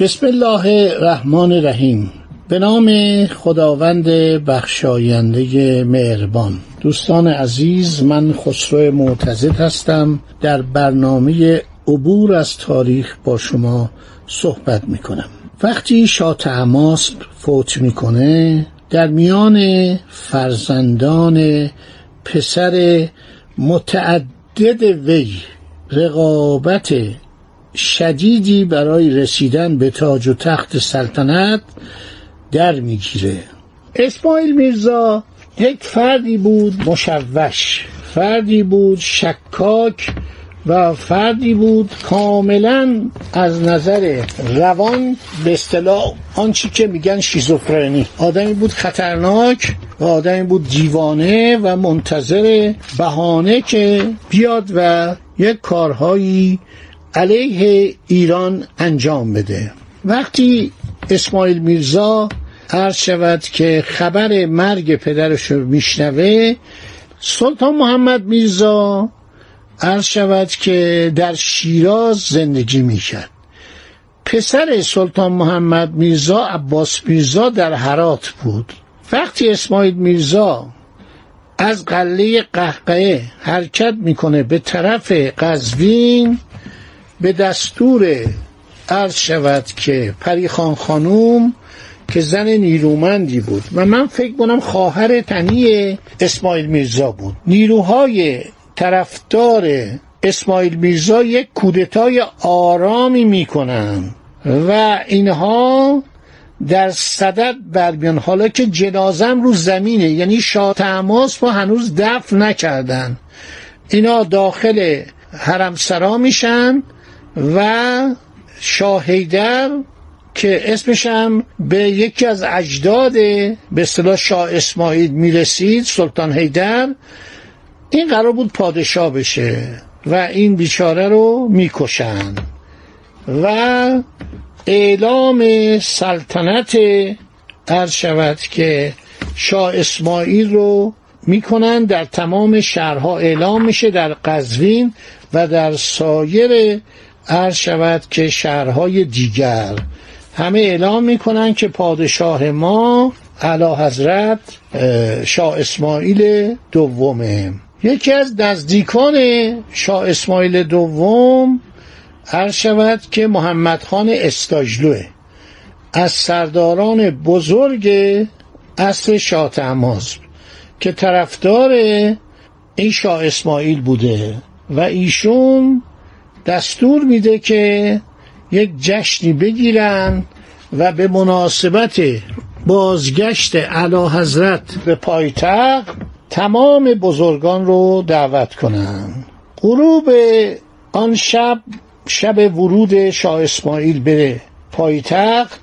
بسم الله الرحمن الرحیم. به نام خداوند بخشاینده مهربان. دوستان عزیز من خسرو معتزد هستم. در برنامه عبور از تاریخ با شما صحبت می کنم وقتی شاه تماسب فوت می‌کنه در میان فرزندان پسر متعدد وی رقابت شدیدی برای رسیدن به تاج و تخت سلطنت در می‌گیره. اسماعیل میرزا یک فردی بود مشوش فردی بود شکاک و فردی بود کاملا از نظر روان به اصطلاح آنچه که میگن شیزوفرنی. آدمی بود خطرناک و آدمی بود دیوانه و منتظر بهانه که بیاد و یک کارهایی علیه ایران انجام بده. وقتی اسماعیل میرزا عرض شود که خبر مرگ پدرش رو میشنوه سلطان محمد میرزا عرض شود که در شیراز زندگی می‌کرد. پسر سلطان محمد میرزا عباس میرزا در حرات بود. وقتی اسماعیل میرزا از قله قهقه حرکت می‌کنه به طرف قزوین به دستور عرض شود که پریخان خانوم که زن نیرومندی بود و من فکر کنم خواهر تنی اسماعیل میرزا بود. نیروهای طرفدار اسماعیل میرزا یک کودتای آرامی می‌کنن و اینها در صدد برمیان حالا که جنازم رو زمینه یعنی شاه تماس هنوز دفن نکردن. اینا داخل حرمسرا میشن. و شاهیدر که اسمش هم به یکی از اجداد به اصطلاح شاه اسماعیل می‌رسید سلطان هیدر این قرار بود پادشاه بشه و این بیچاره رو می‌کشن و اعلام سلطنت عرض شود که شاه اسماعیل رو می‌کنن در تمام شهرها. اعلام میشه در قزوین و در سایر عرض شود که شهرهای دیگر همه اعلام می‌کنن که پادشاه ما علا حضرت شاه اسماعیل دومه یکی از نزدیکان شاه اسماعیل دوم عرض شود که محمد خان استاجلوه از سرداران بزرگ اصل شاه تماز که طرفدار این شاه اسماعیل بوده و ایشون دستور میده که یک جشنی بگیرن و به مناسبت بازگشت علا حضرت به پایتخت تمام بزرگان رو دعوت کنن. غروب آن شب شب ورود شاه اسماعیل به پایتخت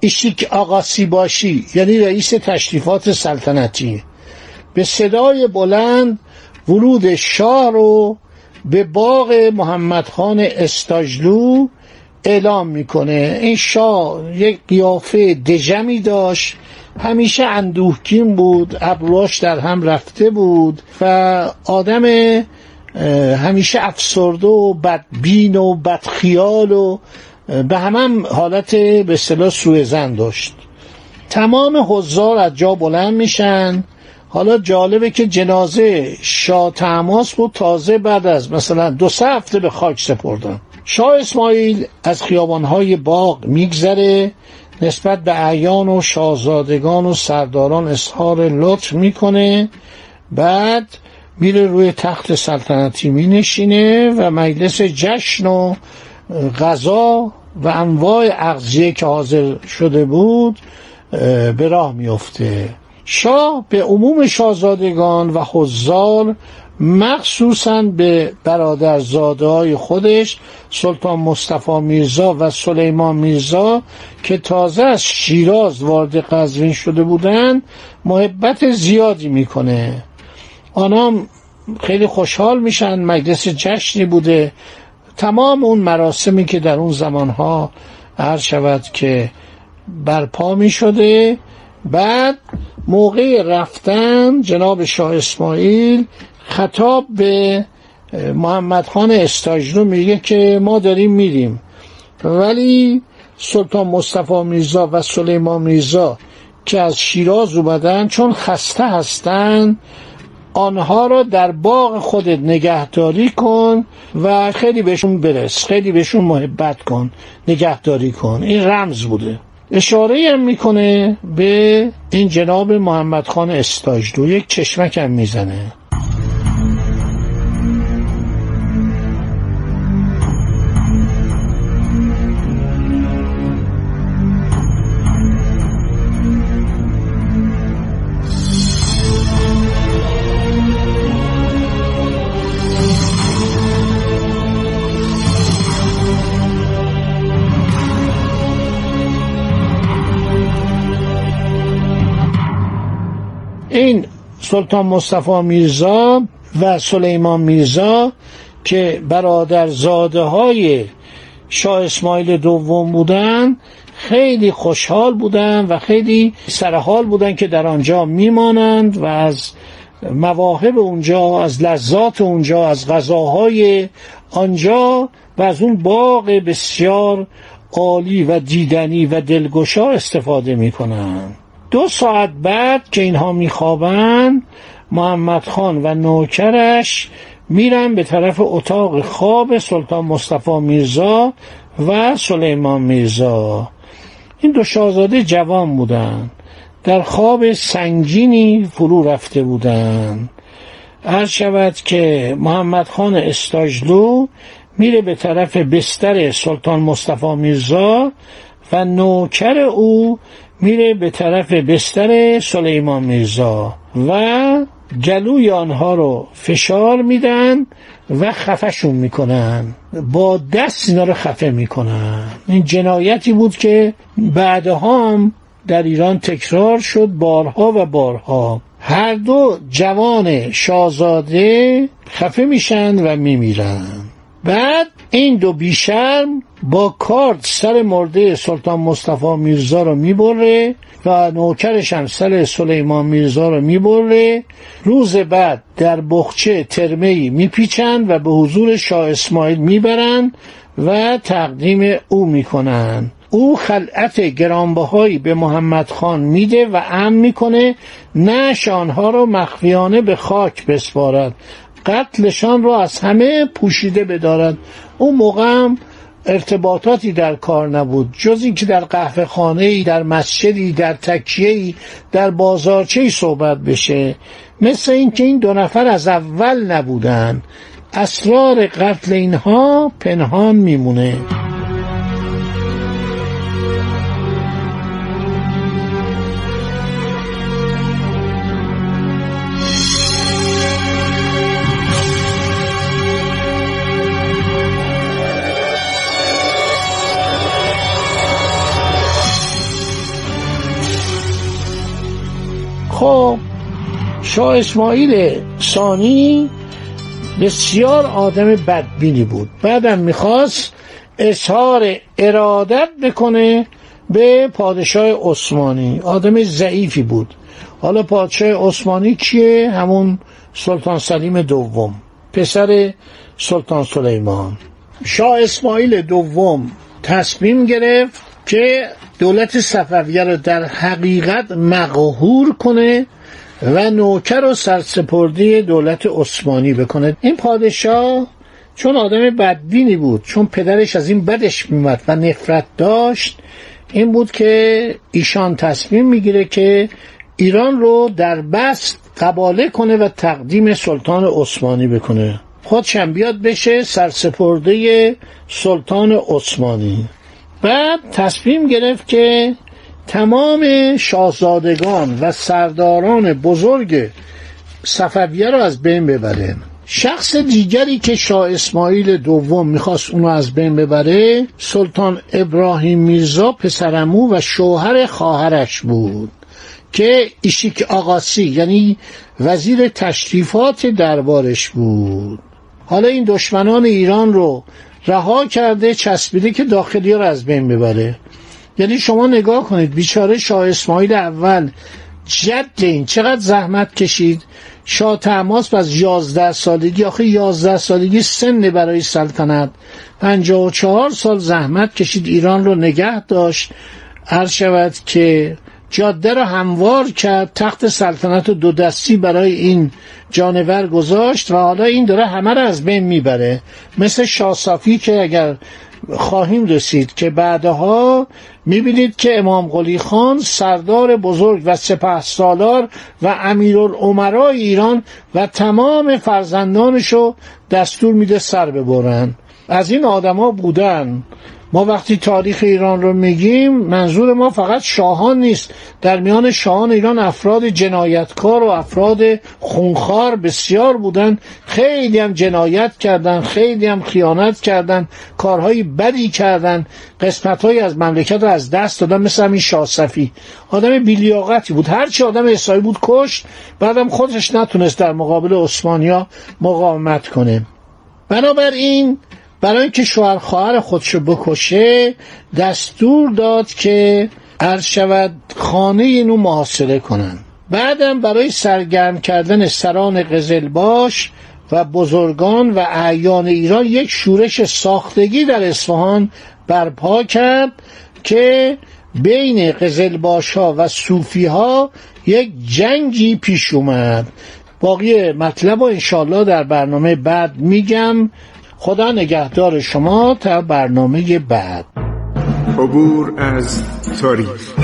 ایشیک آقاسی باشی یعنی رئیس تشریفات سلطنتی به صدای بلند ورود شاه رو به باغ محمد خان استاجلو اعلام می‌کنه. این شاه یک قیافه دژمی داشت. همیشه اندوهگین بود ابروش در هم رفته بود و آدم همیشه افسرده و بدبین و بدخیال و به هم حالت به اصطلاح سوء زن داشت. تمام حضار از جا بلند میشن. حالا جالبه که جنازه شاه تماس بود تازه بعد از مثلا دو سه هفته به خاک سپردن. شاه اسماعیل از خیابانهای باغ میگذره نسبت به اعیان و شاهزادگان و سرداران اظهار لطف می‌کنه. بعد میره روی تخت سلطنتی مینشینه و مجلس جشن و غذا و انواع اغذیه که حاضر شده بود به راه میفته شاه به عموم شاهزادگان و حضار مخصوصا به برادرزاده های خودش سلطان مصطفی میرزا و سلیمان میرزا که تازه از شیراز وارد قزوین شده بودند محبت زیادی می‌کنه. آنها خیلی خوشحال میشن مجلس جشنی بوده. تمام اون مراسمی که در اون زمانها هر شود که برپا می شده بعد موقع رفتن جناب شاه اسماعیل خطاب به محمد خان استاجلو میگه که ما داریم میریم. ولی سلطان مصطفی میرزا و سلیمان میرزا که از شیراز اومدن چون خسته هستن آنها را در باغ خودت نگهداری کن و خیلی بهشون برس خیلی بهشون محبت کن نگهداری کن. این رمز بوده. اشاره هم می‌کنه به این جناب محمد خان استاجدو یک چشمک هم می‌زنه. این سلطان مصطفی میرزا و سلیمان میرزا که برادر زاده های شاه اسماعیل دوم بودن خیلی خوشحال بودن و خیلی سرحال بودن که در آنجا میمانند و از مواهب اونجا از لذات اونجا از غذاهای آنجا و از اون باغ بسیار عالی و دیدنی و دلگشا استفاده می‌کنند. دو ساعت بعد که اینها میخوابند محمد خان و نوکرش میرن به طرف اتاق خواب سلطان مصطفی میرزا و سلیمان میرزا. این دو شاهزاده جوان بودند در خواب سنگینی فرو رفته بودند هر شود که محمد خان استاجلو میره به طرف بستر سلطان مصطفی میرزا و نوکر او میره به طرف بستر سلیمان میرزا و جلوی آنها رو فشار میدن و خفشون می‌کنن. با دست اینا رو خفه می‌کنن. این جنایتی بود که بعدها هم در ایران تکرار شد بارها و بارها. هر دو جوان شاهزاده خفه میشن و میمیرن. بعد این دو بیشرم با کارد سر مرده سلطان مصطفی میرزا رو می‌بره و نوکرش هم سر سلیمان میرزا رو می‌بره. روز بعد در بخچه ترمهی میپیچند و به حضور شاه اسماعیل می‌برند و تقدیم او می‌کنند او خلعت گرانبهایی به محمد خان میده و امن می‌کنه. نش آنها رو مخفیانه به خاک بسپارد. قتلشان را از همه پوشیده بدارد. اون موقع هم ارتباطاتی در کار نبود. جز اینکه در قهوه خانه در مسجدی در تکیه در بازارچه صحبت بشه. مثل اینکه این دو نفر از اول نبودن. اسرار قتل اینها پنهان میمونه. خب شاه اسماعیل ثانی بسیار آدم بدبینی بود. بعدم می‌خواست اظهار ارادت بکنه به پادشاه عثمانی. آدم ضعیفی بود. حالا پادشاه عثمانی کیه؟ همون سلطان سلیم دوم. پسر سلطان سلیمان. شاه اسماعیل دوم تصمیم گرفت که دولت صفویه رو در حقیقت مقهور کنه و نوکر و سرسپرده دولت عثمانی بکنه. این پادشاه چون آدم بدبینی بود چون پدرش از این بدش میمد و نفرت داشت این بود که ایشان تصمیم می‌گیره که ایران رو در بست قباله کنه و تقدیم سلطان عثمانی بکنه. خودشم بیاد بشه سرسپرده سلطان عثمانی. بعد تصمیم گرفت که تمام شاهزادگان و سرداران بزرگ صفویه را از بین ببره. شخص دیگری که شاه اسماعیل دوم می‌خواست اونو از بین ببره سلطان ابراهیم میرزا پسرمو و شوهر خواهرش بود که ایشیک آقاسی یعنی وزیر تشریفات دربارش بود. حالا این دشمنان ایران رو رها کرده چسبیده که داخلی رو از بین ببره. یعنی شما نگاه کنید بیچاره شاه اسماعیل اول جد این چقدر زحمت کشید. شاه تماس از یازده سالگی آخه یازده سالگی سن برای سلطنت. پنجاه و چهار سال زحمت کشید ایران رو نگه داشت. عرض شود که جاده رو هموار کرد تخت سلطنت دو دستی برای این جانور گذاشت و حالا این داره همه رو از بین می‌بره. مثل شاسافی که اگر خواهیم رسید که بعدها می‌بینید که امام قلی خان سردار بزرگ و سپه سالار و امیرالعمرای ایران و تمام فرزندانشو دستور میده سر ببرن. از این آدما بودن. ما وقتی تاریخ ایران رو میگیم منظور ما فقط شاهان نیست. در میان شاهان ایران افراد جنایتکار و افراد خونخوار بسیار بودن. خیلی هم جنایت کردن خیلی هم خیانت کردن کارهای بدی کردن. قسمت از مملکت رو از دست دادن مثل همین شاسفی آدم بیلیاقتی بود. هرچی آدم احسایی بود کشت بعدم خودش نتونست در مقابل عثمانیا مقاومت کنه. بنابراین برای اینکه شوهر خواهر خودشو بکشه دستور داد که عرض شود خانه اینو محاصره کنن. بعدم برای سرگرم کردن سران قزلباش و بزرگان و اعیان ایران یک شورش ساختگی در اصفهان برپا کرد که بین قزلباش ها و صوفی ها یک جنگی پیش اومد. باقی مطلب و انشالله در برنامه بعد میگم. خدا نگهدار شما تا برنامه بعد. عبور از تاریخ.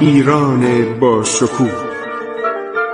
ایران با شکوه.